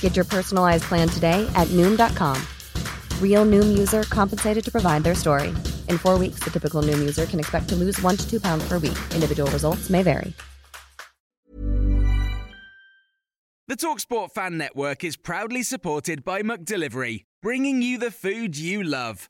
Get your personalized plan today at Noom.com. Real Noom user compensated to provide their story. In four weeks, the typical Noom user can expect to lose one to two pounds per week. Individual results may vary. The Talksport Fan Network is proudly supported by McDelivery, bringing you the food you love.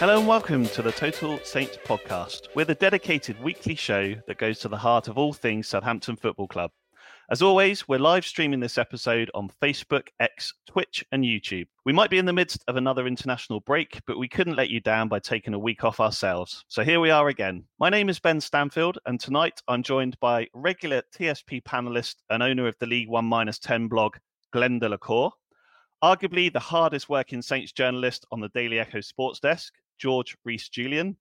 Hello and welcome to the Total Saints podcast. We're the dedicated weekly show that goes to the heart of all things Southampton Football Club. As always, we're live streaming this episode on Facebook, X, Twitch, and YouTube. We might be in the midst of another international break, but we couldn't let you down by taking a week off ourselves. So here we are again. My name is Ben Stanfield, and tonight I'm joined by regular TSP panelist and owner of the League One Minus 10 blog, Glen de la Cour. Arguably the hardest working Saints journalist on the Daily Echo sports desk, George Rees-Julian,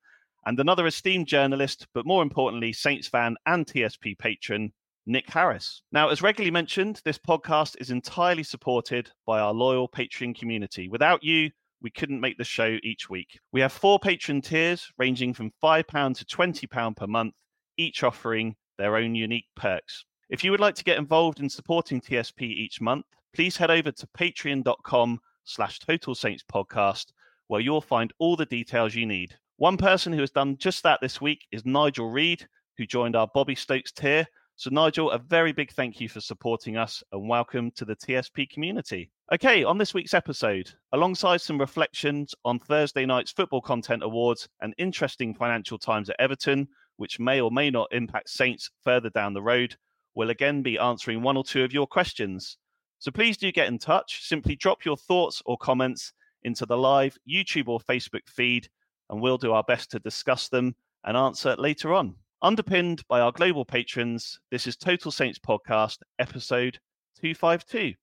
and another esteemed journalist, but more importantly, Saints fan and TSP patron, Nick Harris. Now, as regularly mentioned, this podcast is entirely supported by our loyal Patreon community. Without you, we couldn't make the show each week. We have four patron tiers ranging from £5 to £20 per month, each offering their own unique perks. If you would like to get involved in supporting TSP each month, please head over to patreon.com slash total saints podcast where you'll find all the details you need. One person who has done just that this week is Nigel Reed, who joined our Bobby Stokes tier. So, Nigel, a very big thank you for supporting us and welcome to the TSP community. Okay, on this week's episode, alongside some reflections on Thursday night's Football Content Awards and interesting financial times at Everton, which may or may not impact Saints further down the road, we'll again be answering one or two of your questions. So please do get in touch. Simply drop your thoughts or comments into the live YouTube or Facebook feed, and we'll do our best to discuss them and answer later on. Underpinned by our global patrons, this is Total Saints Podcast, episode 252.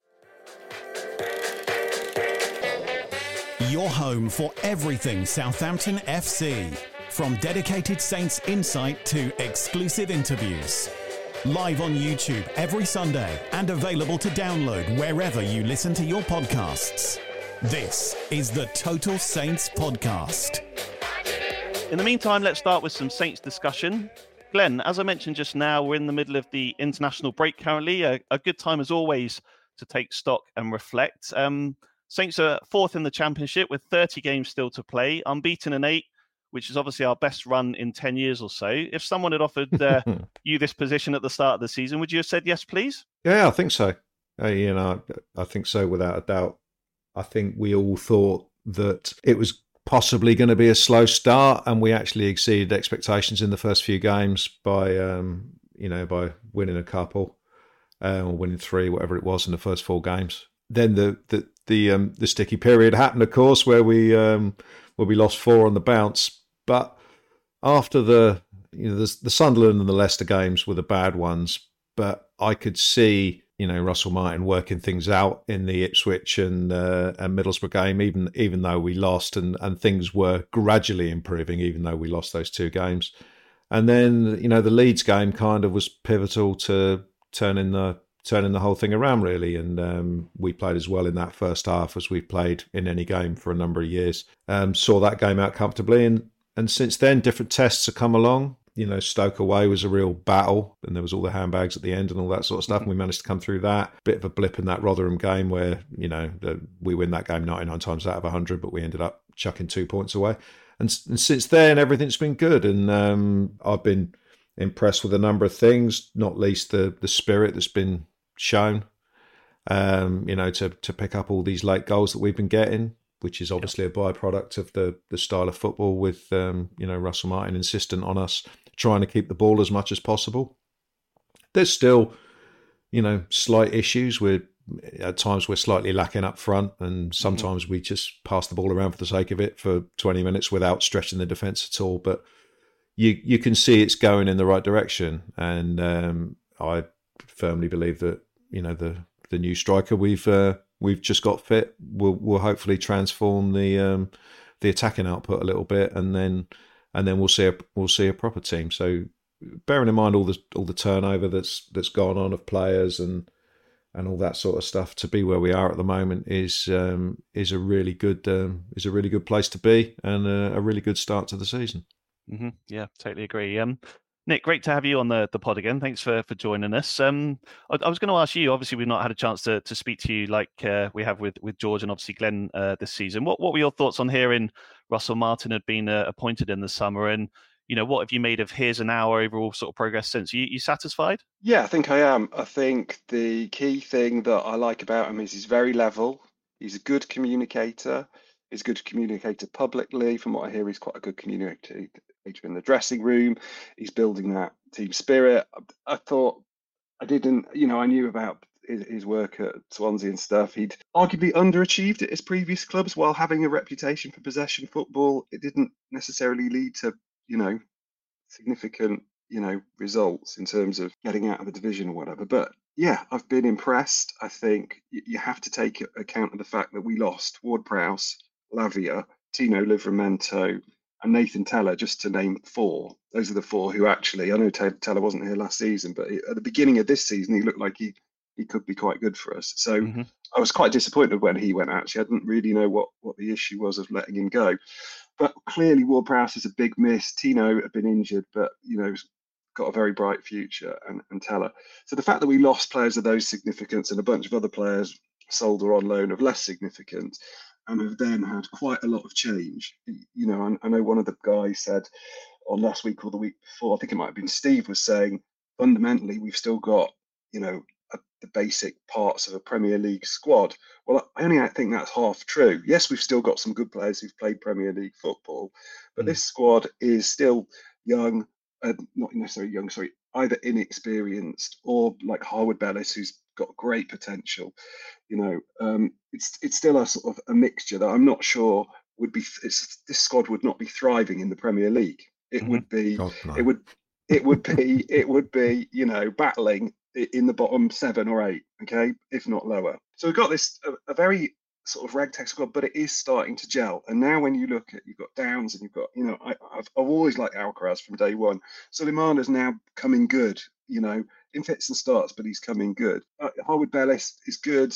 Your home for everything Southampton FC. From dedicated Saints insight to exclusive interviews. Live on YouTube every Sunday and available to download wherever you listen to your podcasts. This is the Total Saints Podcast. In the meantime, let's start with some Saints discussion. Glen, as I mentioned just now, we're in the middle of the international break currently. A, a good time, as always, to take stock and reflect. Um, Saints are fourth in the championship with 30 games still to play, unbeaten in eight, which is obviously our best run in 10 years or so. If someone had offered uh, you this position at the start of the season, would you have said yes, please? Yeah, I think so. Uh, you know, I think so without a doubt. I think we all thought that it was possibly going to be a slow start, and we actually exceeded expectations in the first few games by, um, you know, by winning a couple uh, or winning three, whatever it was in the first four games. Then the the the um, the sticky period happened, of course, where we um, where we lost four on the bounce. But after the you know the, the Sunderland and the Leicester games were the bad ones, but I could see you know Russell Martin working things out in the Ipswich and uh, and Middlesbrough game, even even though we lost, and and things were gradually improving, even though we lost those two games. And then you know the Leeds game kind of was pivotal to turning the turning the whole thing around really. And um, we played as well in that first half as we've played in any game for a number of years. Um, saw that game out comfortably, and and since then different tests have come along you know, Stoke away was a real battle, and there was all the handbags at the end and all that sort of stuff. And we managed to come through that. Bit of a blip in that Rotherham game where, you know, the, we win that game 99 times out of 100, but we ended up chucking two points away. And, and since then, everything's been good, and um, I've been impressed with a number of things, not least the the spirit that's been shown. Um, you know, to to pick up all these late goals that we've been getting, which is obviously a byproduct of the the style of football with um, you know Russell Martin insistent on us trying to keep the ball as much as possible. There's still, you know, slight issues. We're at times we're slightly lacking up front, and sometimes mm-hmm. we just pass the ball around for the sake of it for 20 minutes without stretching the defence at all. But you you can see it's going in the right direction, and um, I firmly believe that you know the the new striker we've uh, we've just got fit will will hopefully transform the um, the attacking output a little bit, and then and then we'll see a we'll see a proper team. So bearing in mind all the all the turnover that's that's gone on of players and and all that sort of stuff to be where we are at the moment is um, is a really good um, is a really good place to be and a, a really good start to the season. Mm-hmm. Yeah, totally agree. Um, Nick, great to have you on the, the pod again. Thanks for, for joining us. Um, I, I was going to ask you. Obviously, we've not had a chance to, to speak to you like uh, we have with, with George and obviously Glen uh, this season. What what were your thoughts on hearing Russell Martin had been uh, appointed in the summer, and you know what have you made of his and our overall sort of progress since? You you satisfied? Yeah, I think I am. I think the key thing that I like about him is he's very level. He's a good communicator. He's a good communicator publicly. From what I hear, he's quite a good communicator in the dressing room. He's building that team spirit. I thought I didn't, you know, I knew about his, work at Swansea and stuff. He'd arguably underachieved at his previous clubs while having a reputation for possession football. It didn't necessarily lead to, you know, significant, you know, results in terms of getting out of the division or whatever. But yeah, I've been impressed. I think you have to take account of the fact that we lost Ward Prowse, Lavia, Tino Livramento, and Nathan Tella, just to name four. Those are the four who actually, I know Teller wasn't here last season, but at the beginning of this season, he looked like he, he could be quite good for us. So mm-hmm. I was quite disappointed when he went, actually. I didn't really know what, what the issue was of letting him go. But clearly, Ward Prowse is a big miss. Tino had been injured, but, you know, got a very bright future, and, and Tella. So the fact that we lost players of those significance and a bunch of other players sold or on loan of less significance and have then had quite a lot of change. You know, I, I know one of the guys said on last week or the week before, I think it might have been Steve, was saying fundamentally we've still got, you know, a, the basic parts of a Premier League squad. Well, I only think that's half true. Yes, we've still got some good players who've played Premier League football, but mm. this squad is still young, uh, not necessarily young, sorry, either inexperienced or like Harwood Bellis, who's got great potential. You know, um, it's it's still a sort of a mixture that I'm not sure would be. this squad would not be thriving in the Premier League. It mm-hmm. would be. God, no. It would. It would be. it would be. You know, battling in the bottom seven or eight. Okay, if not lower. So we've got this a, a very sort of ragtag squad, but it is starting to gel. And now when you look at, you've got Downs and you've got, you know, I, have I've always liked Alcaraz from day one. is now coming good, you know, in fits and starts, but he's coming good. Uh, Harwood Bellis is good,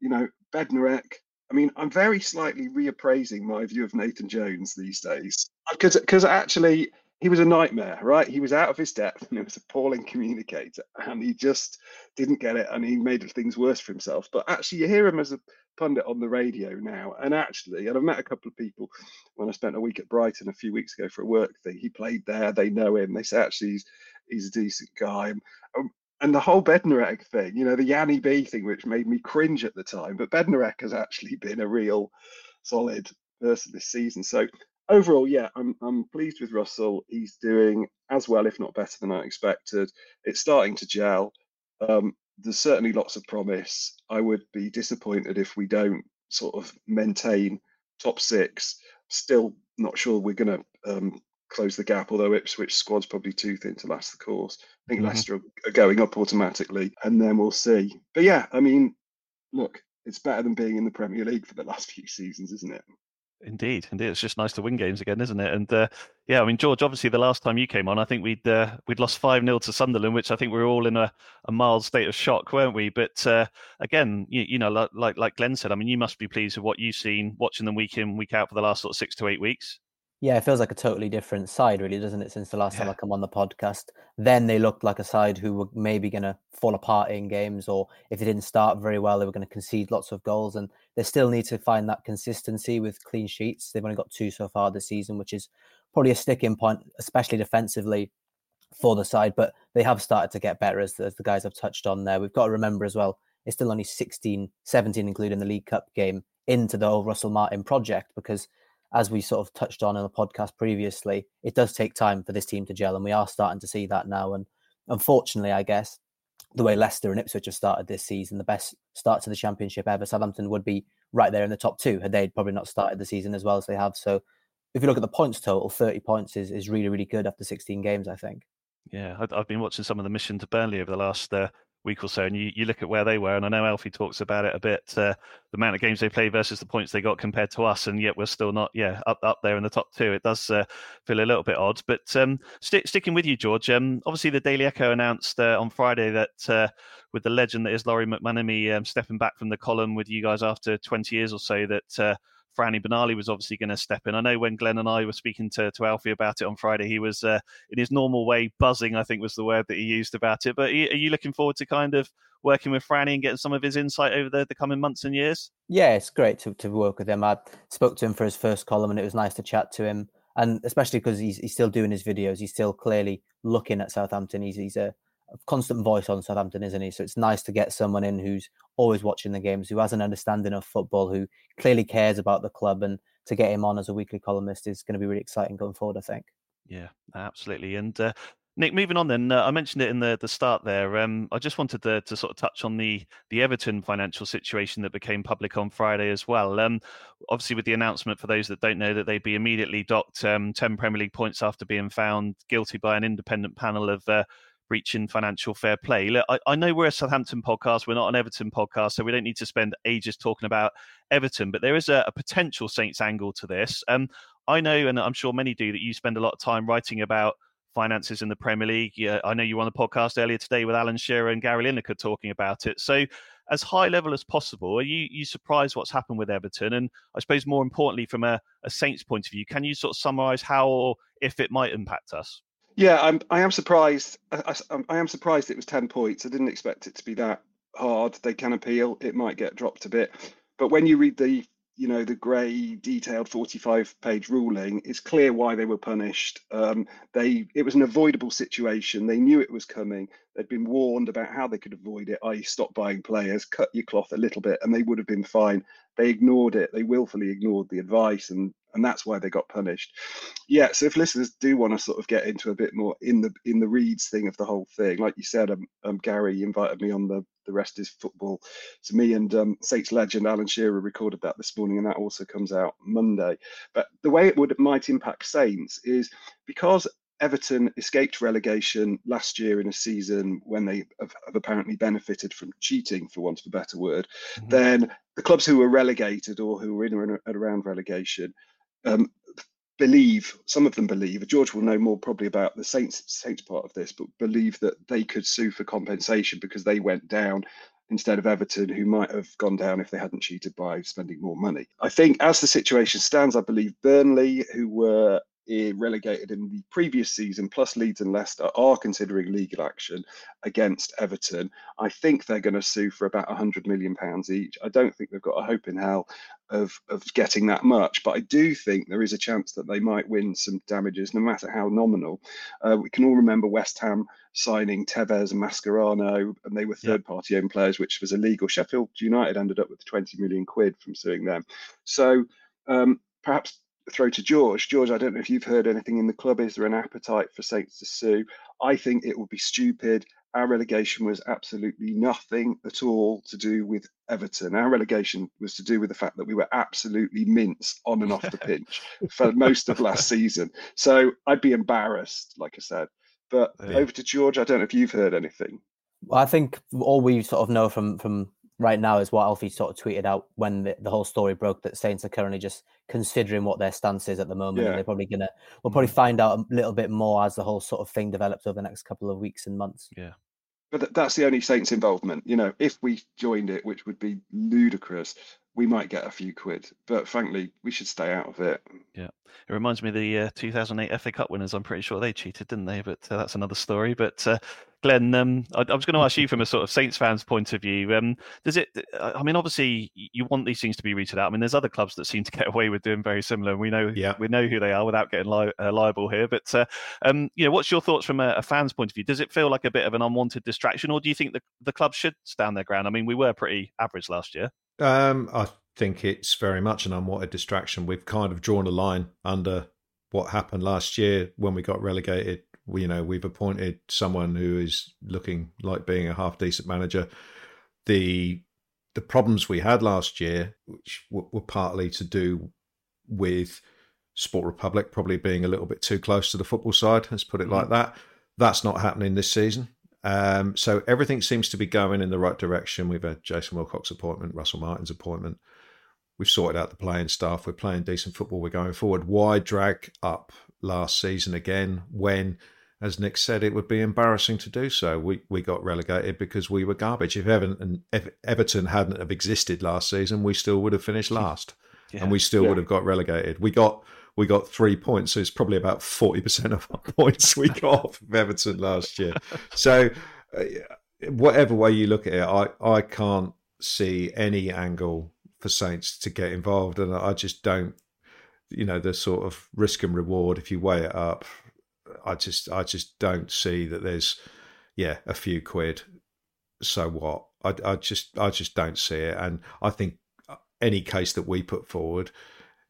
you know, Bednarek. I mean, I'm very slightly reappraising my view of Nathan Jones these days because because actually he was a nightmare, right? He was out of his depth and he was appalling communicator, and he just didn't get it, and he made things worse for himself. But actually, you hear him as a pundit on the radio now, and actually, and I've met a couple of people when I spent a week at Brighton a few weeks ago for a work thing. He played there; they know him. They say actually he's he's a decent guy. And, um, and the whole Bednarek thing, you know, the Yanni B thing, which made me cringe at the time, but Bednarek has actually been a real solid person this season. So overall, yeah, I'm I'm pleased with Russell. He's doing as well, if not better than I expected. It's starting to gel. Um, there's certainly lots of promise. I would be disappointed if we don't sort of maintain top six. Still not sure we're going to um, close the gap, although Ipswich squad's probably too thin to last the course. I think mm-hmm. Leicester are going up automatically, and then we'll see. But yeah, I mean, look, it's better than being in the Premier League for the last few seasons, isn't it? Indeed, indeed, it's just nice to win games again, isn't it? And uh, yeah, I mean, George, obviously, the last time you came on, I think we'd uh, we'd lost five 0 to Sunderland, which I think we were all in a, a mild state of shock, weren't we? But uh, again, you, you, know, like like Glen said, I mean, you must be pleased with what you've seen watching them week in week out for the last sort of six to eight weeks. Yeah, it feels like a totally different side, really, doesn't it? Since the last time I come on the podcast, then they looked like a side who were maybe going to fall apart in games, or if they didn't start very well, they were going to concede lots of goals, and they still need to find that consistency with clean sheets. They've only got two so far this season, which is probably a sticking point, especially defensively for the side. But they have started to get better, as, as the guys have touched on there. We've got to remember as well, it's still only 16, 17, including the League Cup game, into the whole Russell Martin project because as we sort of touched on in the podcast previously, it does take time for this team to gel, and we are starting to see that now. And unfortunately, I guess the way Leicester and Ipswich have started this season, the best start to the championship ever, Southampton would be right there in the top two had they probably not started the season as well as they have. So if you look at the points total, 30 points is, is really, really good after 16 games, I think. Yeah, I've been watching some of the mission to Burnley over the last uh, week or so, and you, you look at where they were, and I know Alfie talks about it a bit, uh, the amount of games they played versus the points they got compared to us, and yet we're still not, yeah, up up there in the top two. It does uh, feel a little bit odd, but um, st- sticking with you, George. Um, obviously, the Daily Echo announced uh, on Friday that uh, with the legend that is Lawrie McMenemy um, stepping back from the column with you guys after 20 years or so, that uh, Franny Benali was obviously going to step in. I know when Glen and I were speaking to, to Alfie about it on Friday, he was uh, in his normal way buzzing, I think was the word that he used about it. But are you looking forward to kind of working with Franny and getting some of his insight over the, the coming months and years? Yeah, it's great to, to work with him. I spoke to him for his first column and it was nice to chat to him. And especially because he's, he's still doing his videos, he's still clearly looking at Southampton. He's, he's a, a constant voice on Southampton, isn't he? So it's nice to get someone in who's always watching the games, who has an understanding of football, who clearly cares about the club and to get him on as a weekly columnist is going to be really exciting going forward, I think. Yeah, absolutely. And uh, Nick, moving on then, uh, I mentioned it in the, the start there. Um, I just wanted to, to sort of touch on the the Everton financial situation that became public on Friday as well. Um, obviously, with the announcement for those that don't know that they'd be immediately docked um, 10 Premier League points after being found guilty by an independent panel of uh, breaching financial fair play. Look, I, I, know we're a Southampton podcast, we're not an Everton podcast, so we don't need to spend ages talking about Everton, but there is a, a potential Saints angle to this. Um, I know, and I'm sure many do, that you spend a lot of time writing about finances in the Premier League. Yeah, I know you were on the podcast earlier today with Alan Shearer and Gary Lineker talking about it. So, as high level as possible, are you you surprised what's happened with Everton? And I suppose more importantly, from a, a Saints point of view, can you sort of summarise how or if it might impact us? Yeah, I'm. I am surprised. I, I, I, am surprised it was ten points. I didn't expect it to be that hard. They can appeal. It might get dropped a bit, but when you read the, you know, the grey, detailed 45-page ruling, it's clear why they were punished. Um, they. It was an avoidable situation. They knew it was coming. They'd been warned about how they could avoid it. I stop buying players, cut your cloth a little bit, and they would have been fine. They ignored it. They willfully ignored the advice, and and that's why they got punished. Yeah, so if listeners do want to sort of get into a bit more in the in the reads thing of the whole thing, like you said, um, um Gary invited me on the the rest is football So me and um, Saints legend Alan Shearer recorded that this morning, and that also comes out Monday. But the way it would might impact Saints is because Everton escaped relegation last year in a season when they have, have apparently benefited from cheating, for want of a better word. Mm-hmm. Then the clubs who were relegated or who were in or around relegation um, believe some of them believe george will know more probably about the saints saints part of this but believe that they could sue for compensation because they went down instead of everton who might have gone down if they hadn't cheated by spending more money. I think as the situation stands i believe burnley who were relegated in the previous season, plus Leeds and Leicester are considering legal action against Everton. I think they're going to sue for about 100 million pounds each. I don't think they've got a hope in hell of of getting that much, but I do think there is a chance that they might win some damages, no matter how nominal. Uh, we can all remember West Ham signing Tevez and Mascherano, and they were third-party owned players, which was illegal. Sheffield United ended up with 20 million quid from suing them. So um, perhaps throw to George. George, I don't know if you've heard anything in the club. Is there an appetite for Saints to sue? I think it would be stupid. Our relegation was absolutely nothing at all to do with Everton. Our relegation was to do with the fact that we were absolutely mince on and off the pitch for most of last season. So I'd be embarrassed, like I said. But yeah. over to George. I don't know if you've heard anything. Well, I think all we sort of know from from right now is what Alfie sort of tweeted out when the, the, whole story broke that Saints are currently just considering what their stance is at the moment. Yeah. And they're probably gonna we'll probably mm. find out a little bit more as the whole sort of thing develops over the next couple of weeks and months. Yeah. But that's the only Saints involvement. You know, if we joined it, which would be ludicrous, we might get a few quid. But frankly, we should stay out of it. Yeah, it reminds me of the uh, 2008 FA Cup winners. I'm pretty sure they cheated, didn't they? But uh, that's another story. But uh, Glen, um, I, I, was going to ask you from a sort of Saints fans' point of view. Um, does it? I mean, obviously, you want these things to be rooted out. I mean, there's other clubs that seem to get away with doing very similar. We know, yeah. we know who they are without getting li- uh, liable here. But uh, um, you know, what's your thoughts from a, a, fan's point of view? Does it feel like a bit of an unwanted distraction, or do you think the the club should stand their ground? I mean, we were pretty average last year. Um, I think it's very much an unwanted distraction. We've kind of drawn a line under what happened last year when we got relegated we, you know, we've appointed someone who is looking like being a half decent manager. The the problems we had last year, which were partly to do with Sport Republic probably being a little bit too close to the football side, let's put it mm-hmm. like that. That's not happening this season. Um, so everything seems to be going in the right direction. We've had Jason Wilcox appointment, Russell Martin's appointment. We've sorted out the playing staff. We're playing decent football. We're going forward. Why drag up last season again when as Nick said, it would be embarrassing to do so. We we got relegated because we were garbage. If Everton, if Everton hadn't have existed last season, we still would have finished last, yeah. and we still yeah. would have got relegated. We got we got three points, so it's probably about forty percent of our points we got off of Everton last year. So, uh, whatever way you look at it, I I can't see any angle for Saints to get involved, and I just don't. You know the sort of risk and reward if you weigh it up I just I just don't see that there's yeah a few quid. So what? I, I just I just don't see it, and I think any case that we put forward,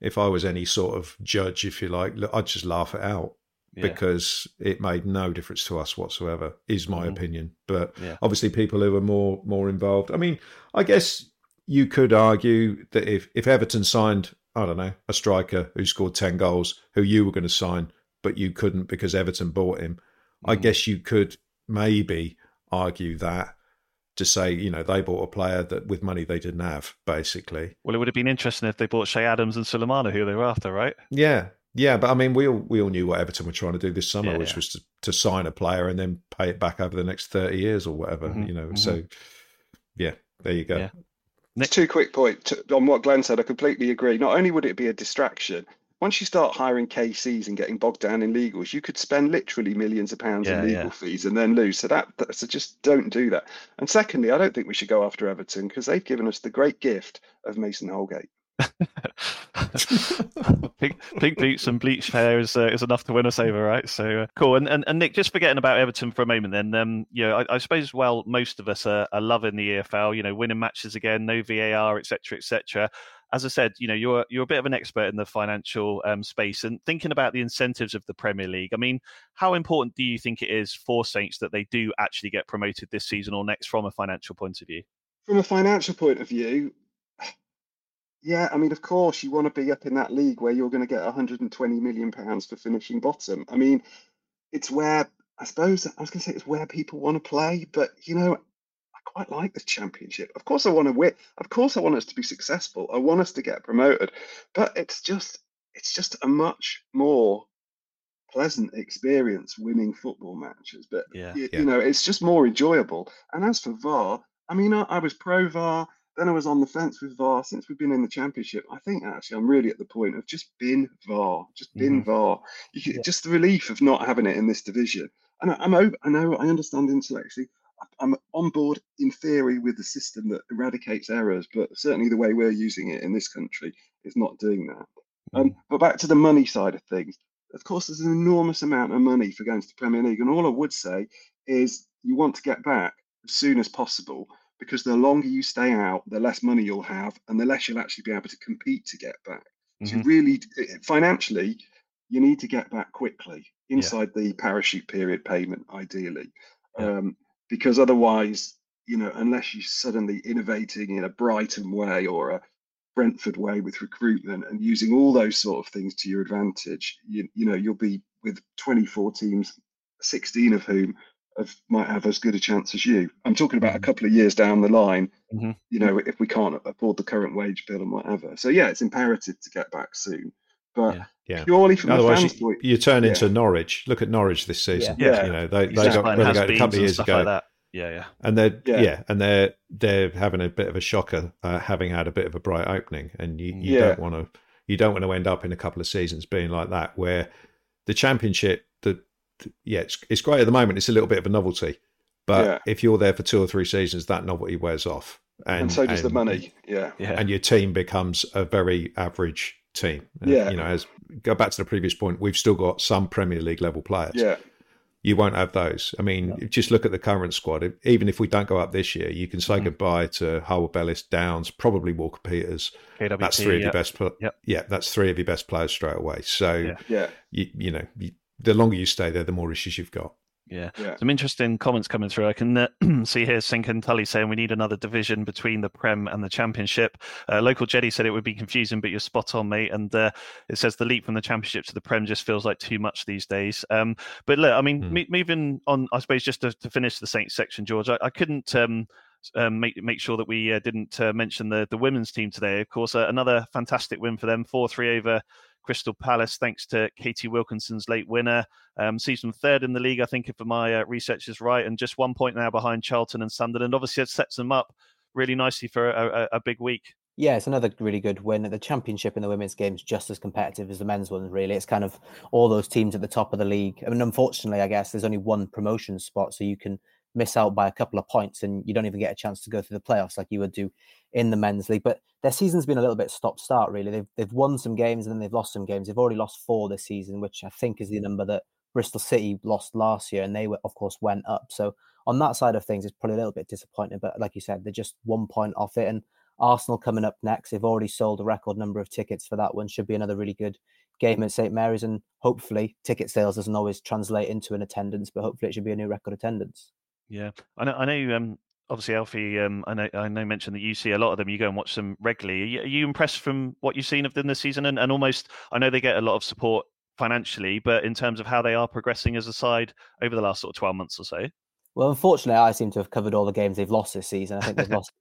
if I was any sort of judge, if you like, I'd just laugh it out. Yeah. because it made no difference to us whatsoever is my mm-hmm. opinion but yeah. obviously people who are more more involved i mean i guess you could argue that if if everton signed i don't know a striker who scored 10 goals who you were going to sign but you couldn't because Everton bought him. Mm. I guess you could maybe argue that to say, you know, they bought a player that with money they didn't have, basically. Well, it would have been interesting if they bought Che Adams and Sulemana, who they were after, right? Yeah, yeah, but I mean, we all we all knew what Everton were trying to do this summer, yeah, which yeah. was to, to sign a player and then pay it back over the next thirty years or whatever, mm-hmm, you know. Mm-hmm. So, yeah, there you go. Yeah. Nick? Two quick points on what Glen said. I completely agree. Not only would it be a distraction, once you start hiring KCs and getting bogged down in legals, you could spend literally millions of pounds yeah, in legal yeah. fees and then lose. So that, so just don't do that. And secondly, I don't think we should go after Everton because they've given us the great gift of Mason Holgate. pink, pink boots and bleached hair is uh, is enough to win us over, right? So uh, cool. And, and and Nick, just forgetting about Everton for a moment, then um, you know, I, I suppose well, most of us are, are loving the EFL. You know, winning matches again, no VAR, etc., etc as I said, you know, you're you're a bit of an expert in the financial um, space and thinking about the incentives of the Premier League. I mean, how important do you think it is for Saints that they do actually get promoted this season or next from a financial point of view? From a financial point of view, yeah, I mean, of course, you want to be up in that league where you're going to get 120 million pounds for finishing bottom. I mean, it's where I suppose I was going to say it's where people want to play, but you know, quite like this championship. Of course, I want to win. Of course, I want us to be successful. I want us to get promoted. But it's just, it's just a much more pleasant experience winning football matches. But yeah, you, yeah. you know, it's just more enjoyable. And as for VAR, I mean, I, I was pro VAR. Then I was on the fence with VAR. Since we've been in the championship, I think actually I'm really at the point of just bin VAR, just bin mm-hmm. VAR. You, yeah. Just the relief of not having it in this division. And I, I'm over, I know I understand intellectually. I'm on board in theory with the system that eradicates errors, but certainly the way we're using it in this country is not doing that. Um, mm. but back to the money side of things. Of course, there's an enormous amount of money for going to the Premier League, and all I would say is you want to get back as soon as possible because the longer you stay out, the less money you'll have, and the less you'll actually be able to compete to get back. Mm-hmm. So, really, financially, you need to get back quickly inside yeah. the parachute period payment, ideally. Yeah. Um, because otherwise, you know, unless you're suddenly innovating in a Brighton way or a Brentford way with recruitment and using all those sort of things to your advantage, you, you know, you'll be with 24 teams, 16 of whom have, might have as good a chance as you. I'm talking about a mm-hmm. couple of years down the line, mm-hmm. you know, if we can't afford the current wage bill and whatever. So, yeah, it's imperative to get back soon. But yeah, yeah. purely from Otherwise, fans' point, you, turn into yeah. Norwich. Look at Norwich this season. Yeah, you know they, they got relegated a couple of years ago. Like Yeah, yeah. And they're Yeah. yeah. and they're they're having a bit of a shocker, uh, having had a bit of a bright opening, and you, you Yeah. don't want to you don't want to end up in a couple of seasons being like that, where the championship, the, the- yeah, it's it's great at the moment. It's a little bit of a novelty, but Yeah. if you're there for two or three seasons, that novelty wears off, and, And, so does the money. Yeah. Yeah. and your team becomes a very average team. Uh, Yeah. you know, as go back to the previous point, we've still got some Premier League level players. Yeah. You won't have those. I mean, just look at the current squad. If- Even if we don't go up this year, you can say Mhm. goodbye to Howard Bellis, Downs, probably Walker Peters. KWP, That's three of yeah. your best. pl- Yep. Yeah, that's three of your best players straight away. So Yeah. Yeah. you, you know, you, the longer you stay there, the more issues you've got. Yeah. Yeah. Some interesting comments coming through. I can uh, see here Sink and Tully saying we need another division between the Prem and the Championship. Uh, local Jetty said it would be confusing, but you're spot on, mate. And uh, it says the leap from the Championship to the Prem just feels like too much these days. Um, but look, I mean, Hmm. mo- moving on, I suppose just to, to finish the Saints section, George, I, I couldn't. Um, um, make make sure that we uh, didn't uh, mention the the women's team today. Of course, uh, another fantastic win for them, four three over Crystal Palace, thanks to Katie Wilkinson's late winner. Um, third in the league, I think, if my uh, research is right, and just one point now behind Charlton and Sunderland. Obviously, it sets them up really nicely for a, a, a big week. Yeah, it's another really good win. The championship in the women's game is just as competitive as the men's one, really. It's kind of all those teams at the top of the league. I mean, unfortunately, I guess there's only one promotion spot, so you can miss out by a couple of points and you don't even get a chance to go through the playoffs like you would do in the men's league. But their season's been a little bit stop start, really. They've, they've won some games and then they've lost some games. They've already lost four this season, which I think is the mm. number that Bristol City lost last year, and they were, of course, went up. So on that side of things, it's probably a little bit disappointing. But like you said, they're just one point off it. And Arsenal coming up next. They've already sold a record number of tickets for that one. Should be another really good game at St Mary's, and hopefully, ticket sales doesn't always translate into an attendance, but hopefully, it should be a new record attendance. Yeah, I know. I know. Um, obviously, Alfie. Um, I know. I know. Mentioned that you see a lot of them. You go and watch them regularly. Are you, are you impressed from what you've seen of them this season? And, and almost, I know they get a lot of support financially, but in terms of how they are progressing as a side over the last sort of twelve months or so. Well, unfortunately, I seem to have covered all the games they've lost this season. I think they've lost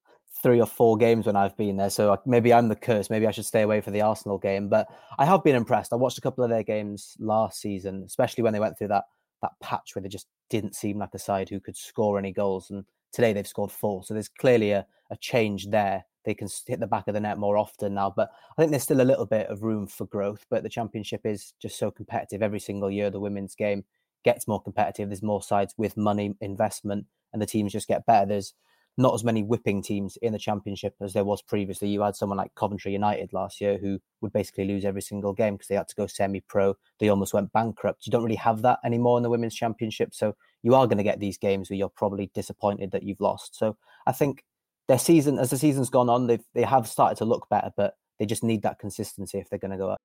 three or four games when I've been there. So maybe I'm the curse. Maybe I should stay away for the Arsenal game. But I have been impressed. I watched a couple of their games last season, especially when they went through that that patch where they just didn't seem like a side who could score any goals. And today they've scored four. So there's clearly a, a change there. They can hit the back of the net more often now. But I think there's still a little bit of room for growth. But the championship is just so competitive every single year. The women's game gets more competitive. There's more sides with money investment, and the teams just get better. There's not as many whipping teams in the championship as there was previously. You had someone like Coventry United last year who would basically lose every single game because they had to go semi-pro. They almost went bankrupt. You don't really have that anymore in the women's championship, so you are going to get these games where you're probably disappointed that you've lost. So I think their season, as the season's gone on, they've they have started to look better, but they just need that consistency if they're going to go up.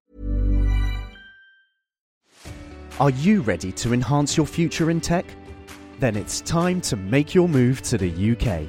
Are you ready to enhance your future in tech? Then it's time to make your move to the UK,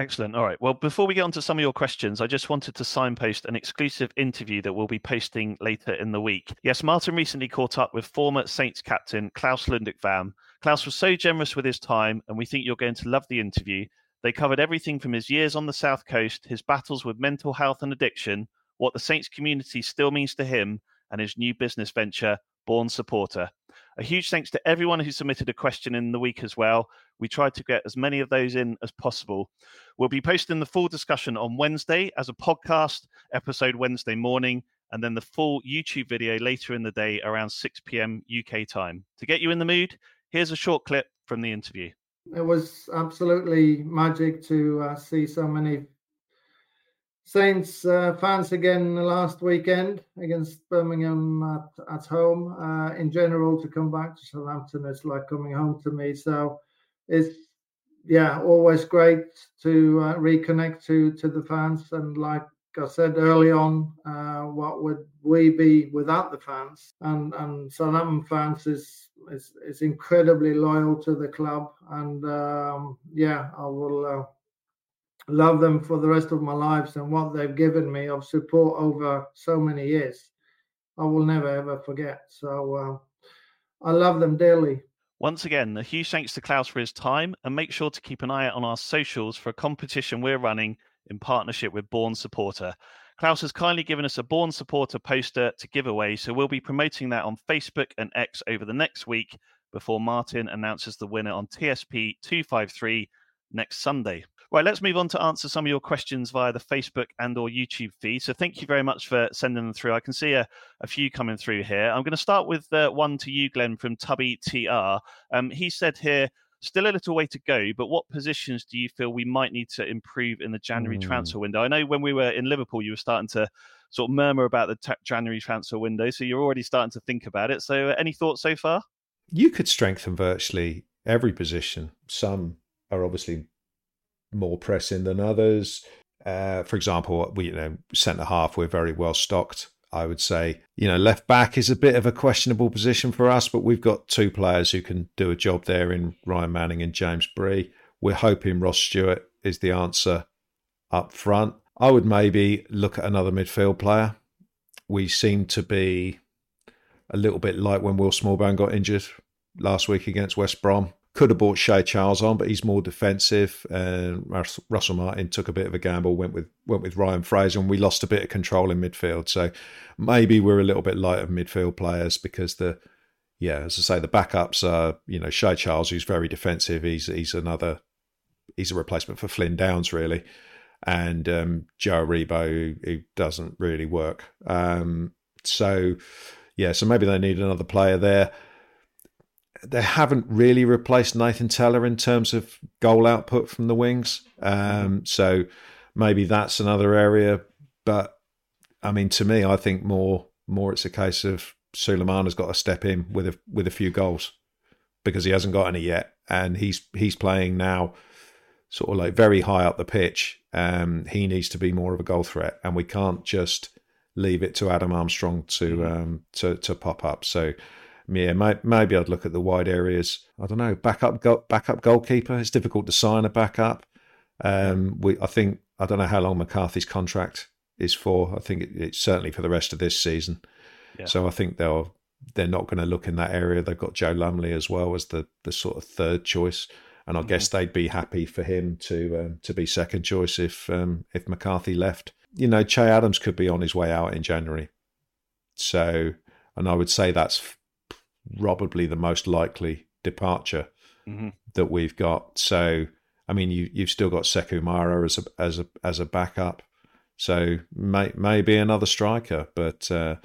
Excellent. All right. Well, before we get on to some of your questions, I just wanted to signpost an exclusive interview that we'll be posting later in the week. Yes, Martin recently caught up with former Saints captain Claus Lundekvam. Klaus was so generous with his time, and we think you're going to love the interview. They covered everything from his years on the South Coast, his battles with mental health and addiction, what the Saints community still means to him, and his new business venture, Born Supporter. A huge thanks to everyone who submitted a question in the week as well. We tried to get as many of those in as possible. We'll be posting the full discussion on Wednesday as a podcast episode Wednesday morning, and then the full YouTube video later in the day around 6 p.m. UK time. To get you in the mood, here's a short clip from the interview. It was absolutely magic to uh, see so many Saints uh, fans again last weekend against Birmingham at, at home. Uh, in general, to come back to Southampton, it's like coming home to me. So it's yeah, always great to uh, reconnect to to the fans. And like I said early on, uh, what would we be without the fans? And and Southampton fans is is is incredibly loyal to the club, and um, yeah, I will. Love them for the rest of my lives and what they've given me of support over so many years. I will never ever forget. So uh, I love them dearly. Once again, a huge thanks to Claus for his time, and make sure to keep an eye out on our socials for a competition we're running in partnership with Born Supporter. Claus has kindly given us a Born Supporter poster to give away, so we'll be promoting that on Facebook and X over the next week before Martin announces the winner on TSP 253 next Sunday. Right, let's move on to answer some of your questions via the Facebook and or YouTube feed. So thank you very much for sending them through. I can see a, a few coming through here. I'm going to start with uh, one to you, Glen, from Tubby TR. Um, he said here, still a little way to go, but what positions do you feel we might need to improve in the January mm. transfer window? I know when we were in Liverpool, you were starting to sort of murmur about the t- January transfer window, so you're already starting to think about it. So, uh, any thoughts so far? You could strengthen virtually every position. Some are obviously more pressing than others. Uh, for example, we you know centre half we're very well stocked. I would say you know left back is a bit of a questionable position for us, but we've got two players who can do a job there in Ryan Manning and James Bree. We're hoping Ross Stewart is the answer up front. I would maybe look at another midfield player. We seem to be a little bit like when Will Smallbone got injured last week against West Brom. Could have brought Shay Charles on, but he's more defensive. And Russell Martin took a bit of a gamble, went with went with Ryan Fraser, and we lost a bit of control in midfield. So maybe we're a little bit light of midfield players because the yeah, as I say, the backups are you know Shay Charles, who's very defensive. He's he's another he's a replacement for Flynn Downs really, and um, Joe Aribo who, who, doesn't really work. Um, so yeah, so maybe they need another player there they haven't really replaced Nathan Tella in terms of goal output from the wings. Um, so maybe that's another area. But I mean, to me, I think more more it's a case of Sulemana has got to step in with a with a few goals because he hasn't got any yet, and he's he's playing now, sort of like very high up the pitch. Um, he needs to be more of a goal threat, and we can't just leave it to Adam Armstrong to mm-hmm. um, to to pop up. So yeah, maybe I'd look at the wide areas. I don't know, backup backup goalkeeper. It's difficult to sign a backup. Um, we, I think, I don't know how long McCarthy's contract is for. I think it, it's certainly for the rest of this season. Yeah. So I think they'll they're not going to look in that area. They've got Joe Lumley as well as the the sort of third choice, and I mm-hmm. guess they'd be happy for him to um, to be second choice if um, if McCarthy left. You know, Che Adams could be on his way out in January. So, and I would say that's probably the most likely departure mm-hmm. that we've got. So, I mean, you you've still got Sekou Mara as a as a as a backup. So may, maybe another striker, but uh,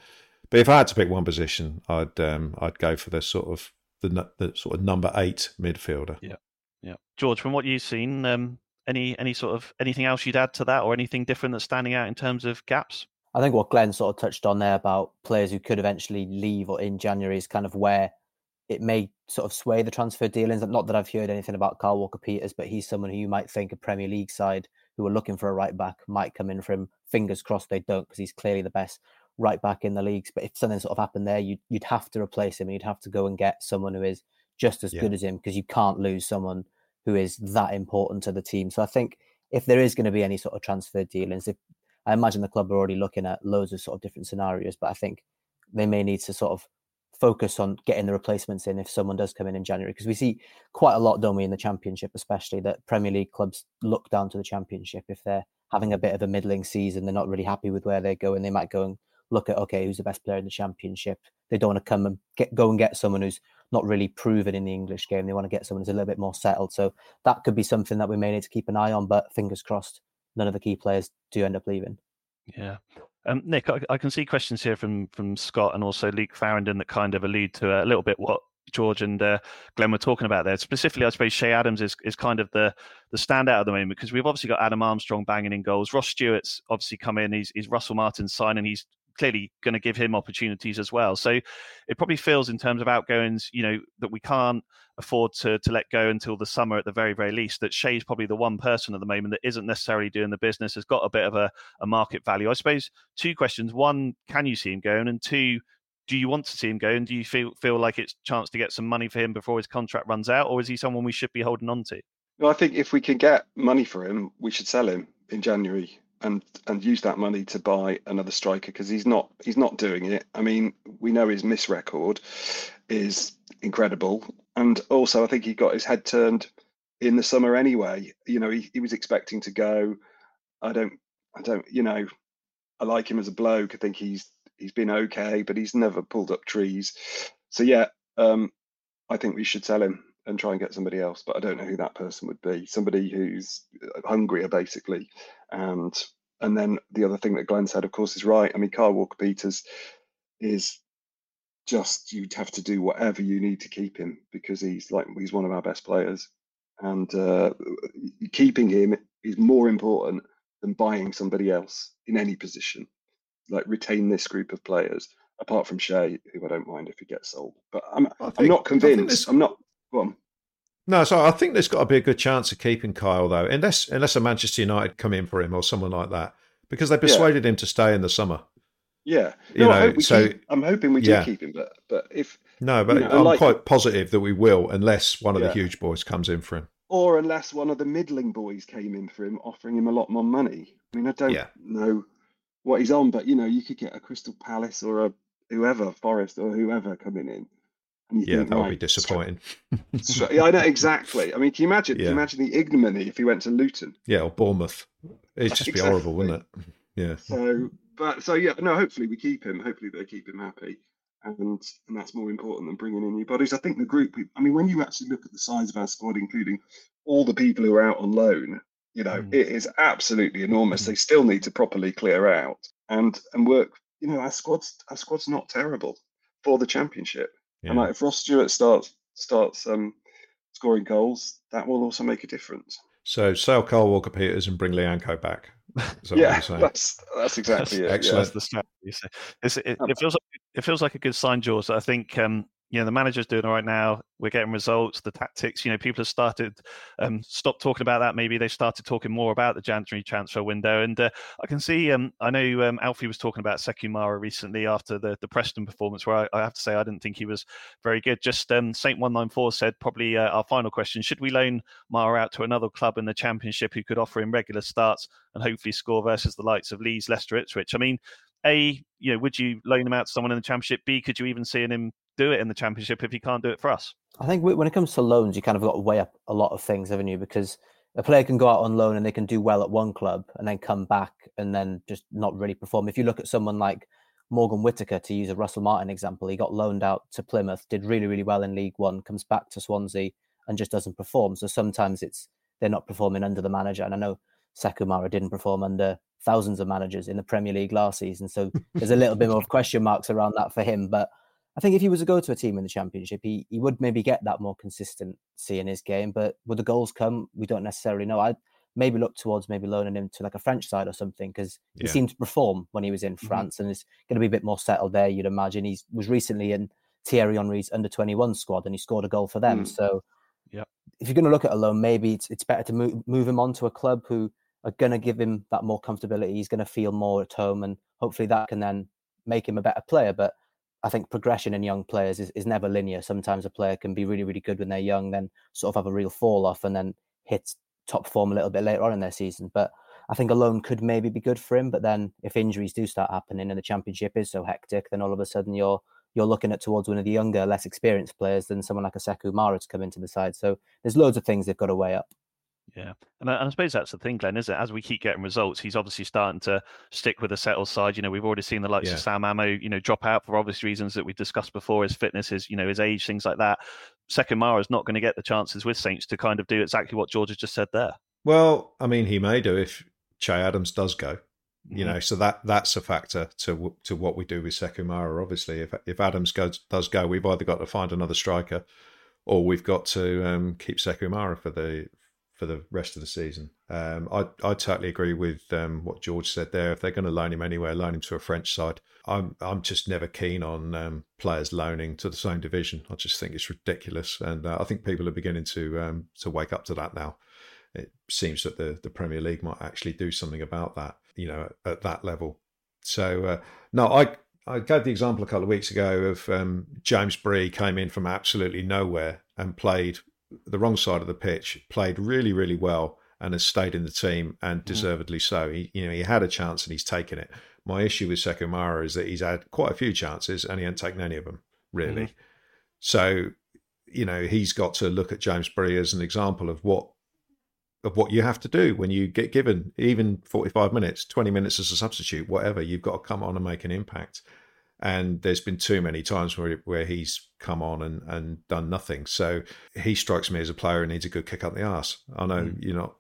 but if I had to pick one position, I'd um, I'd go for the sort of the, the sort of number eight midfielder. Yeah, yeah. George, from what you've seen, um, any any sort of anything else you'd add to that, or anything different that's standing out in terms of gaps? I think what Glen sort of touched on there about players who could eventually leave or in January is kind of where it may sort of sway the transfer dealings. Not that I've heard anything about Kyle Walker Peters, but he's someone who you might think a Premier League side who are looking for a right back might come in for him. Fingers crossed they don't, because he's clearly the best right back in the leagues. But if something sort of happened there, you'd you'd have to replace him. And you'd have to go and get someone who is just as yeah. good as him, because you can't lose someone who is that important to the team. So I think if there is going to be any sort of transfer dealings, if I imagine the club are already looking at loads of sort of different scenarios, but I think they may need to sort of focus on getting the replacements in if someone does come in in January because we see quite a lot, don't we, in the Championship, especially that Premier League clubs look down to the Championship if they're having a bit of a middling season, they're not really happy with where they go, and they might go and look at okay, who's the best player in the Championship. They don't want to come and get go and get someone who's not really proven in the English game. They want to get someone who's a little bit more settled. So that could be something that we may need to keep an eye on. But fingers crossed, none of the key players do end up leaving. Yeah. Um, Nick, I, I, can see questions here from from Scott and also Luke Farrington that kind of allude to a little bit what George and uh, Glen were talking about there. Specifically, I suppose Che Adams is, is kind of the the standout at the moment because we've obviously got Adam Armstrong banging in goals. Ross Stewart's obviously come in. He's, he's Russell Martin's signing. He's clearly going to give him opportunities as well. So it probably feels in terms of outgoings, you know, that we can't afford to to let go until the summer at the very very least. That Che's probably the one person at the moment that isn't necessarily doing the business, has got a bit of a, a market value. I suppose two questions: one, can you see him going, and two do you want to see him go and do you feel feel like it's chance to get some money for him before his contract runs out or is he someone we should be holding on to well, I think if we can get money for him, we should sell him in January and and use that money to buy another striker because he's not he's not doing it. I mean, we know his miss record is incredible, and also I think he got his head turned in the summer anyway. You know, he, he was expecting to go. I don't I don't you know I like him as a bloke. I think he's he's been okay, but he's never pulled up trees. So yeah, um, I think we should sell him and try and get somebody else. But I don't know who that person would be. Somebody who's hungrier, basically. And and then the other thing that Glen said, of course, is right. I mean, Kyle Walker Peters is just you'd have to do whatever you need to keep him because he's like he's one of our best players, and uh, keeping him is more important than buying somebody else in any position. Like retain this group of players apart from Che, who I don't mind if he gets sold. But I'm think, I'm not convinced. I'm not Go on. No, so I think there's got to be a good chance of keeping Kyle though, unless unless a Manchester United come in for him or someone like that, because they persuaded yeah. him to stay in the summer. Yeah, you no, know, so keep, I'm hoping we do yeah. keep him, but but if no, but you know, I'm like, quite positive that we will, unless one of yeah. the huge boys comes in for him, or unless one of the middling boys came in for him, offering him a lot more money. I mean, I don't know what he's on, but you know, you could get a Crystal Palace or a whoever, Forest or whoever coming in yeah, that would be disappointing. yeah, I know exactly. I mean, can you imagine? Yeah. Can you imagine the ignominy if he went to Luton? Yeah, or Bournemouth. It'd just exactly. be horrible, wouldn't it? Yeah. So, but so yeah, no. Hopefully, we keep him. Hopefully, they keep him happy, and and that's more important than bringing in new bodies. I think the group. I mean, when you actually look at the size of our squad, including all the people who are out on loan, you know, mm. it is absolutely enormous. Mm. They still need to properly clear out and and work. You know, our squad's our squad's not terrible for the championship. Yeah. And like if Ross Stewart starts starts um, scoring goals, that will also make a difference. So sell Kyle Walker Peters and bring Lyanco back. yeah, that's that's exactly that's it. Excellent. Yeah. the strategy. it, it, feels like it feels like a good sign, George. I think um, you know the manager's doing all right now. We're getting results. The tactics, you know, people have started um, stopped talking about that. Maybe they started talking more about the January transfer window. And uh, I can see. Um, I know um, Alfie was talking about Sekou Mara recently after the the Preston performance, where I, I, have to say I didn't think he was very good. Just um, Saint One Nine Four said probably uh, our final question: Should we loan Mara out to another club in the Championship who could offer him regular starts and hopefully score versus the likes of Leeds, Leicester, Ipswich? I mean, a, you know, would you loan him out to someone in the championship? B, could you even see him do it in the championship if he can't do it for us? I think when it comes to loans, you kind of got to weigh up a lot of things, haven't you? Because a player can go out on loan and they can do well at one club and then come back and then just not really perform. If you look at someone like Morgan Whittaker, to use a Russell Martin example, he got loaned out to Plymouth, did really, really well in League One, comes back to Swansea and just doesn't perform. So sometimes it's they're not performing under the manager. And I know Sekou Mara didn't perform under thousands of managers in the Premier League last season. So there's a little bit more question marks around that for him. But I think if he was to go to a team in the championship, he, he would maybe get that more consistency in his game. But would the goals come? We don't necessarily know. I maybe look towards maybe loaning him to like a French side or something because he yeah. seemed to perform when he was in mm-hmm. France and is going to be a bit more settled there. You'd imagine he was recently in Thierry Henry's under twenty one squad and he scored a goal for them. Mm. So yeah, if you're going to look at a loan, maybe it's it's better to move move him on to a club who are going to give him that more comfortability. He's going to feel more at home, and hopefully that can then make him a better player. But I think progression in young players is, is never linear. Sometimes a player can be really, really good when they're young, then sort of have a real fall off and then hit top form a little bit later on in their season. But I think a loan could maybe be good for him. But then if injuries do start happening and the championship is so hectic, then all of a sudden you're you're looking at towards one of the younger, less experienced players than someone like a Sekou Mara to come into the side. So there's loads of things they've got to weigh up. Yeah, and I, and I, suppose that's the thing, Glen, is it? As we keep getting results, he's obviously starting to stick with the settled side. You know, we've already seen the likes yeah. of Sam Ammo, you know, drop out for obvious reasons that we've discussed before, his fitness, his you know, his age, things like that. Sekou Mara is not going to get the chances with Saints to kind of do exactly what George has just said there. Well, I mean, he may do if Che Adams does go. You mm-hmm. know, so that that's a factor to to what we do with Sekou Mara. Obviously, if if Adams goes does go, we've either got to find another striker, or we've got to um, keep Sekou Mara for the for the rest of the season. Um, I I totally agree with um, what George said there. If they're going to loan him anywhere, loan him to a French side. I'm I'm just never keen on um, players loaning to the same division. I just think it's ridiculous, and uh, I think people are beginning to um, to wake up to that now. It seems that the the Premier League might actually do something about that, you know, at, at that level. So uh, no, I I gave the example a couple of weeks ago of um, James Bree came in from absolutely nowhere and played the wrong side of the pitch, played really, really well, and has stayed in the team and mm. deservedly so. He, you know, he had a chance and he's taken it. My issue with Sekou Mara is that he's had quite a few chances and he hasn't taken any of them really. Mm. So, you know, he's got to look at James Bree as an example of what of what you have to do when you get given even 45 minutes, 20 minutes as a substitute, whatever. You've got to come on and make an impact and there's been too many times where where he's come on and, and done nothing. So he strikes me as a player who needs a good kick up the arse. I know mm. you're not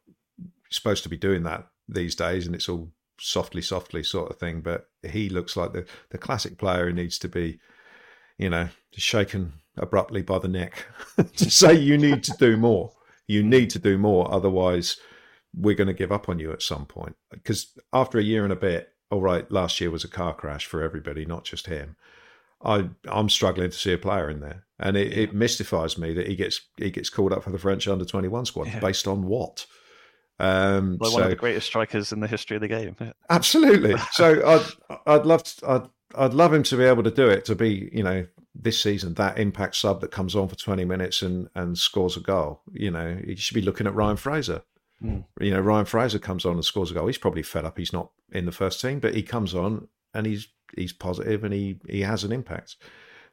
supposed to be doing that these days, and it's all softly, softly sort of thing. But he looks like the the classic player who needs to be, you know, shaken abruptly by the neck to say you need to do more. You need to do more, otherwise we're going to give up on you at some point. Because after a year and a bit, all right, last year was a car crash for everybody, not just him. I I'm struggling to see a player in there, and it, it mystifies me that he gets he gets called up for the French under twenty one squad yeah. based on what. Um, so, one of the greatest strikers in the history of the game. Absolutely. so I'd I'd love to, I'd I'd love him to be able to do it to be you know this season that impact sub that comes on for twenty minutes and and scores a goal. You know he should be looking at Ryan Fraser. Mm. You know, Ryan Fraser comes on and scores a goal. He's probably fed up. He's not in the first team, but he comes on and he's he's positive and he he has an impact.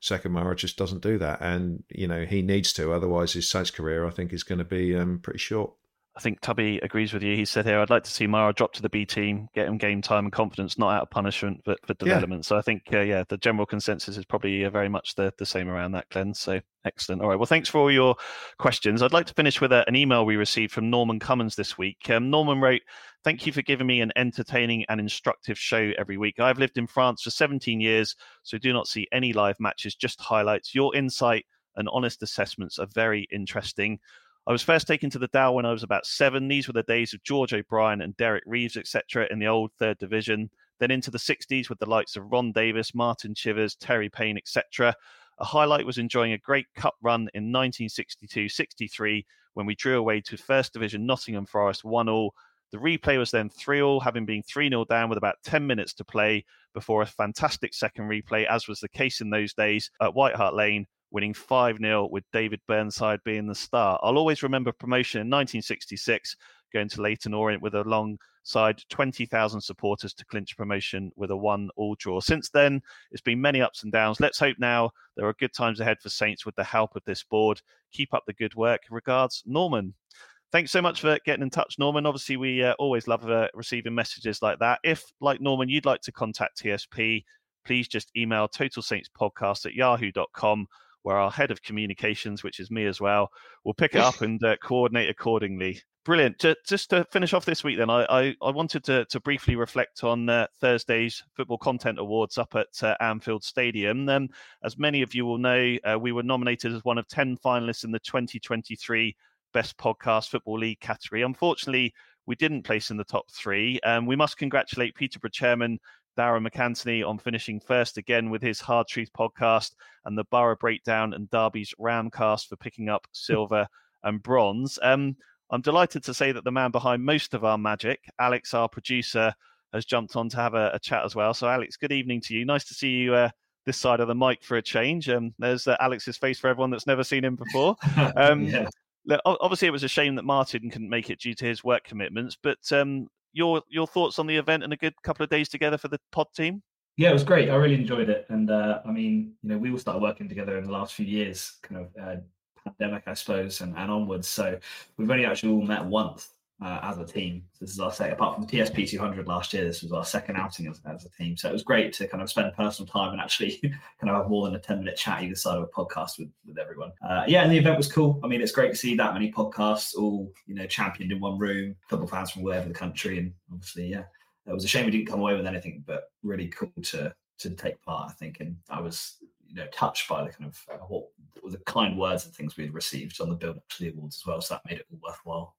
Sekou Mara just doesn't do that, and you know he needs to. Otherwise, his Saints career, I think, is going to be um, pretty short. I think Tubby agrees with you. He said here, I'd like to see Mara drop to the B team, get him game time and confidence, not out of punishment, but for development. Yeah. So I think, uh, yeah, the general consensus is probably uh, very much the, the same around that, Glen. So excellent. All right. Well, thanks for all your questions. I'd like to finish with a, uh, an email we received from Norman Cummins this week. Um, Norman wrote, Thank you for giving me an entertaining and instructive show every week. I've lived in France for 17 years, so do not see any live matches, just highlights. Your insight and honest assessments are very interesting. I was first taken to the Dell when I was about seven. These were the days of George O'Brien and Derek Reeves, etc., in the old third division. Then into the 60s with the likes of Ron Davies, Martin Chivers, Terry Payne, etc. A highlight was enjoying a great cup run in 1962 63 when we drew away to First Division Nottingham Forest 1 all. The replay was then 3 all, having been 3 0 down with about 10 minutes to play before a fantastic second replay, as was the case in those days at White Hart Lane, winning 5 0 with David Burnside being the star. I'll always remember promotion in 1966, going to Leyton Orient with alongside 20,000 supporters to clinch promotion with a one all draw. Since then, it's been many ups and downs. Let's hope now there are good times ahead for Saints with the help of this board. Keep up the good work. Regards, Norman. Thanks so much for getting in touch, Norman. Obviously, we uh, always love uh, receiving messages like that. If, like Norman, you'd like to contact TSP, please just email total saints podcast at yahoo.com where our head of communications, which is me as well, will pick it up and uh, coordinate accordingly. Brilliant. Just to finish off this week, then, I, I, I wanted to, to briefly reflect on uh, Thursday's Football Content Awards up at uh, Anfield Stadium. Um, as many of you will know, uh, we were nominated as one of 10 finalists in the 2023 Best Podcast Football League category. Unfortunately, we didn't place in the top three. Um, we must congratulate Peterborough chairman Darragh MacAnthony on finishing first again with his Hard Truth podcast and the Borough Breakdown and Derby's Ramcast for picking up silver and bronze. Um, I'm delighted to say that the man behind most of our magic, Alex, our producer, has jumped on to have a, a chat as well. So, Alex, good evening to you. Nice to see you uh, this side of the mic for a change. Um, there's uh, Alex's face for everyone that's never seen him before. Um, yeah. Obviously, it was a shame that Martin couldn't make it due to his work commitments, but um, your your thoughts on the event and a good couple of days together for the pod team? Yeah, it was great. I really enjoyed it, and uh, I mean, you know, we all started working together in the last few years, kind of uh, pandemic, I suppose, and, and onwards. So we've only actually all met once uh, as a team. This is our second, apart from the TSP 200 last year, this was our second outing as, as, a team. So it was great to kind of spend personal time and actually kind of have more than a 10 minute chat either side of a podcast with, with everyone. Uh, yeah, and the event was cool. I mean, it's great to see that many podcasts all, you know, championed in one room, football fans from all over the country. And obviously, yeah, it was a shame we didn't come away with anything, but really cool to to take part, I think. And I was, you know, touched by the kind of uh, what the kind words and things we'd received on the build up to the awards as well. So that made it all worthwhile.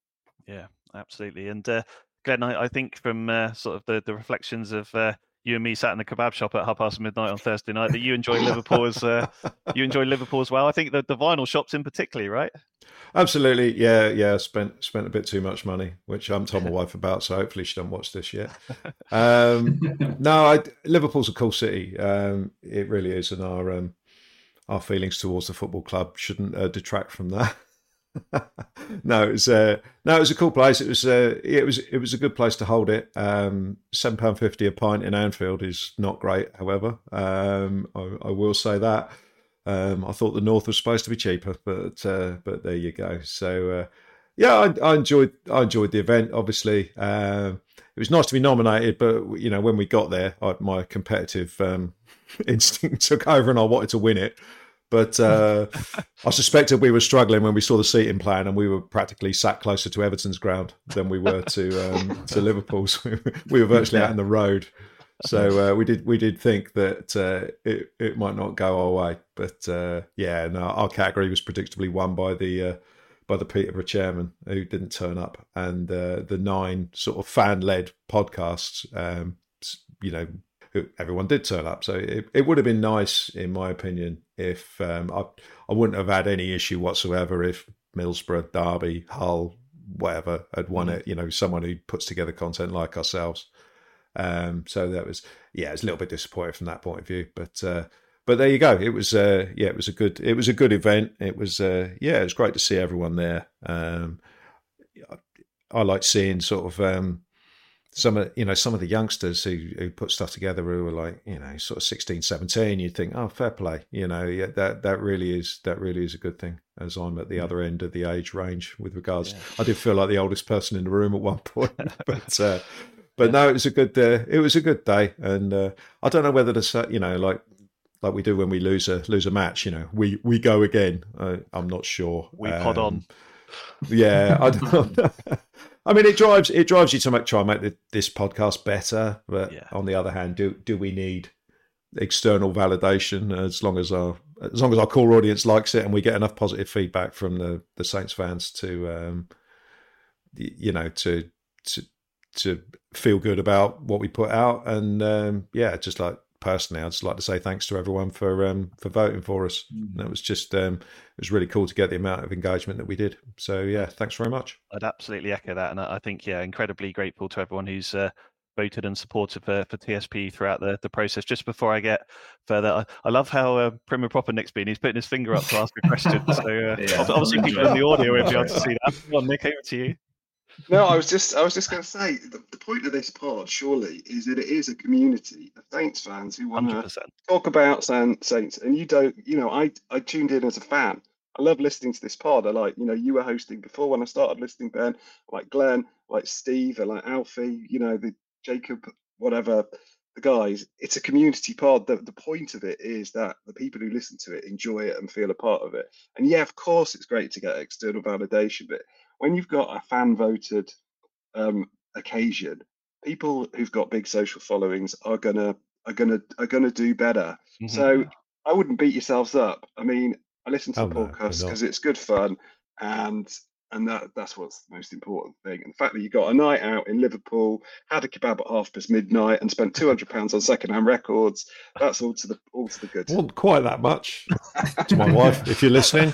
Yeah, absolutely. And uh, Glen, I, I think from uh, sort of the, the reflections of uh, you and me sat in the kebab shop at half past midnight on Thursday night that you enjoy Liverpool as uh, you enjoy Liverpool as well. I think the, the vinyl shops in particularly, right? Absolutely, yeah, yeah. Spent spent a bit too much money, which I'm told my wife about. So hopefully she doesn't watch this yet. Um, no, I, Liverpool's a cool city. Um, it really is, and our um, our feelings towards the football club shouldn't uh, detract from that. no, it was uh, no, it was a cool place. It was uh, it was it was a good place to hold it. Um, Seven pound fifty a pint in Anfield is not great. However, um, I, I, will say that um, I thought the North was supposed to be cheaper, but uh, but there you go. So uh, yeah, I, I, enjoyed I enjoyed the event. Obviously, um, it was nice to be nominated, but you know when we got there, I, my competitive um, instinct took over, and I wanted to win it. But uh, I suspected we were struggling when we saw the seating plan, and we were practically sat closer to Everton's ground than we were to um, to Liverpool's. we were virtually out in the road, so uh, we did we did think that uh, it it might not go our way. But uh, yeah, no, our category was predictably won by the uh, by the Peterborough chairman who didn't turn up, and uh, the nine sort of fan led podcasts. Um, you know, everyone did turn up. So it, it would have been nice, in my opinion, if um, I I wouldn't have had any issue whatsoever if Middlesbrough, Derby, Hull, whatever had won mm. it. You know, someone who puts together content like ourselves. Um, so that was yeah, it's a little bit disappointing from that point of view, but. Uh, but there you go. It was uh, yeah, it was a good it was a good event. It was uh, yeah, it was great to see everyone there. Um, I, I like seeing sort of um, some of you know some of the youngsters who, who put stuff together who were like you know sort of 16 17 you'd think oh fair play you know yeah, that that really is that really is a good thing as i'm at the other end of the age range with regards yeah. i did feel like the oldest person in the room at one point but uh, but no it was a good uh, it was a good day and uh, i don't know whether to say you know like like we do when we lose a lose a match you know we we go again i'm not sure we um, pod on. yeah i don't I mean, it drives it drives you to make, try and make the, this podcast better. But yeah. on the other hand, do do we need external validation? As long as our as long as our core audience likes it and we get enough positive feedback from the the Saints fans to um, you know to to to feel good about what we put out and um, yeah, just like personally, I'd just like to say thanks to everyone for um, for voting for us. Mm. It was just um, it was really cool to get the amount of engagement that we did. So yeah, thanks very much. I'd absolutely echo that, and I think yeah, incredibly grateful to everyone who's. Uh, voted and supported for, for TSP throughout the, the process. Just before I get further, I, I love how uh, Prim and Proper Nick's been. He's putting his finger up to ask a question. So uh, yeah, obviously, people in the audio will be able to see that. Come on, Nick, over to you. No, I was just I was just going to say the, the, point of this pod surely is that it is a community of Saints fans who want to talk about Saints, and you don't. You know, I I tuned in as a fan. I love listening to this pod. I like you know you were hosting before when I started listening. Ben, like Glen, like Steve, and like Alfie. You know the Jacob, whatever the guys. It's a community pod. The, the point of it is that the people who listen to it enjoy it and feel a part of it. And yeah, of course, it's great to get external validation, but when you've got a fan voted um, occasion, people who've got big social followings are gonna are gonna are gonna do better. Mm-hmm. So I wouldn't beat yourselves up. I mean, I listen to oh, the podcast because no, it's good fun, and and that that's what's the most important thing. And the fact that you got a night out in Liverpool, had a kebab at half past midnight, and spent two hundred pounds on second-hand records. That's all to the all to the good. Wasn't quite that much to my wife, if you're listening.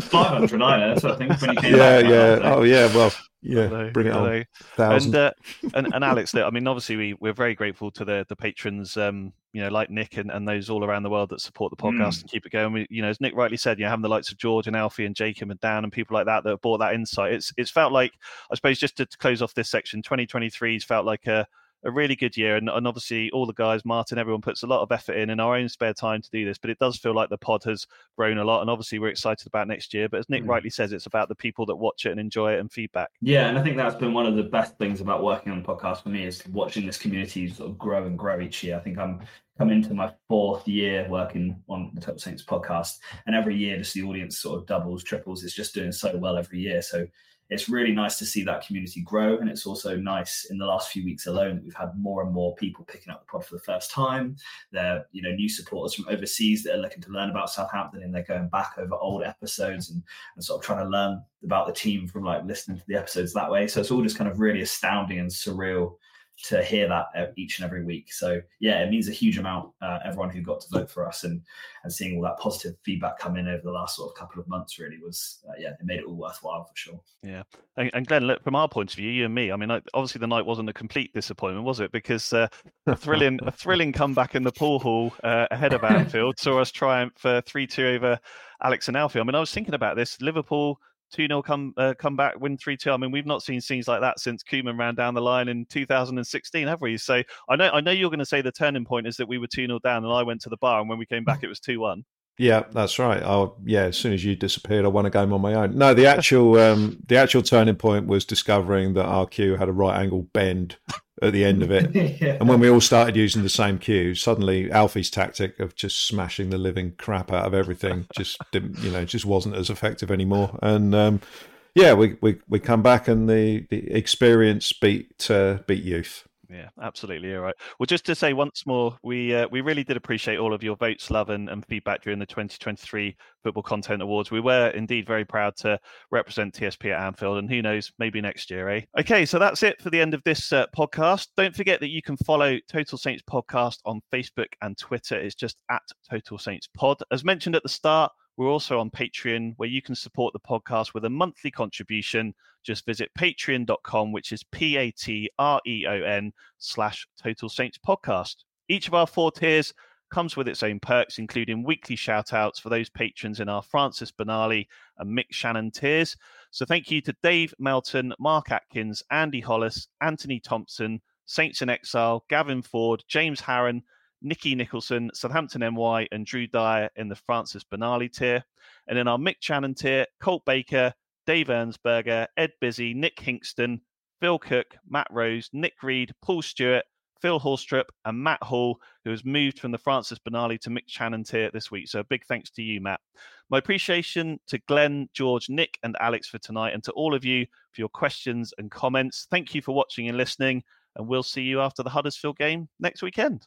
Five hundred night, I think. When you came yeah, back, yeah. Oh, yeah. Well, yeah, hello, bring it hello. on. Thousand. And, uh, and and Alex, I mean, obviously we we're very grateful to the the patrons, um, you know, like Nick and, and those all around the world that support the podcast mm. and keep it going. We, you know, as Nick rightly said, you know, having the likes of George and Alfie and Jacob and Dan and people like that that have brought that insight. It's it's felt like, I suppose, just to close off this section, 2023's felt like a a really good year. And, and obviously, all the guys, Martin, everyone puts a lot of effort in in our own spare time to do this. But it does feel like the pod has grown a lot. And obviously, we're excited about next year. But as Nick mm. rightly says, it's about the people that watch it and enjoy it and feedback. Yeah. And I think that's been one of the best things about working on the podcast for me is watching this community sort of grow and grow each year. I think I'm coming into my fourth year working on the Total Saints podcast. And every year, just the audience sort of doubles, triples. It's just doing so well every year. So it's really nice to see that community grow. And it's also nice in the last few weeks alone that we've had more and more people picking up the pod for the first time. They're, you know, new supporters from overseas that are looking to learn about Southampton and they're going back over old episodes and, and sort of trying to learn about the team from like listening to the episodes that way. So it's all just kind of really astounding and surreal to hear that each and every week. So yeah, it means a huge amount. Uh, everyone who got to vote for us and and seeing all that positive feedback come in over the last sort of couple of months really was uh, yeah, it made it all worthwhile for sure. Yeah, and, and Glen, look, from our point of view, you and me, I mean, obviously the night wasn't a complete disappointment, was it? Because uh, a thrilling a thrilling comeback in the pool hall uh, ahead of Anfield saw us triumph three two over Alex and Alfie. I mean, I was thinking about this. Liverpool 2 0 come uh, come back, win 3 2. I mean, we've not seen scenes like that since Koeman ran down the line in 2016, have we? So I know I know you're going to say the turning point is that we were 2 0 down and I went to the bar, and when we came back, it was 2 1. Yeah, that's right. Oh, yeah. As soon as you disappeared, I won a game on my own. No, the actual um, the actual turning point was discovering that our cue had a right angle bend at the end of it. yeah. And when we all started using the same cue, suddenly Alfie's tactic of just smashing the living crap out of everything just didn't, you know, just wasn't as effective anymore. And um, yeah, we, we we come back and the the experience beat uh, beat youth. Yeah, absolutely. You're. Well, just to say once more, we uh, we really did appreciate all of your votes, love, and, and feedback during the 2023 Football Content Awards. We were indeed very proud to represent TSP at Anfield, and who knows, maybe next year, eh? Okay, so that's it for the end of this uh, podcast. Don't forget that you can follow Total Saints Podcast on Facebook and Twitter. It's just at Total Saints Pod. As mentioned at the start, we're also on Patreon, where you can support the podcast with a monthly contribution. Just visit patreon.com, which is P A T R E O N slash Total Saints Podcast. Each of our four tiers comes with its own perks, including weekly shout outs for those patrons in our Francis Benali and Mick Channon tiers. So thank you to Dave Melton, Mark Atkins, Andy Hollis, Anthony Thompson, Saints in Exile, Gavin Ford, James Harron, Nicky Nicholson, Southampton NY, and Drew Dyer in the Francis Benali tier. And in our Mick Channon tier, Colt Baker, Dave Ernsberger, Ed Busy, Nick Hinkston, Phil Cook, Matt Rose, Nick Reed, Paul Stewart, Phil Horstrup, and Matt Hall, who has moved from the Francis Benali to Mick Channon tier this week. So a big thanks to you, Matt. My appreciation to Glen, George, Nick, and Alex for tonight, and to all of you for your questions and comments. Thank you for watching and listening, and we'll see you after the Huddersfield game next weekend.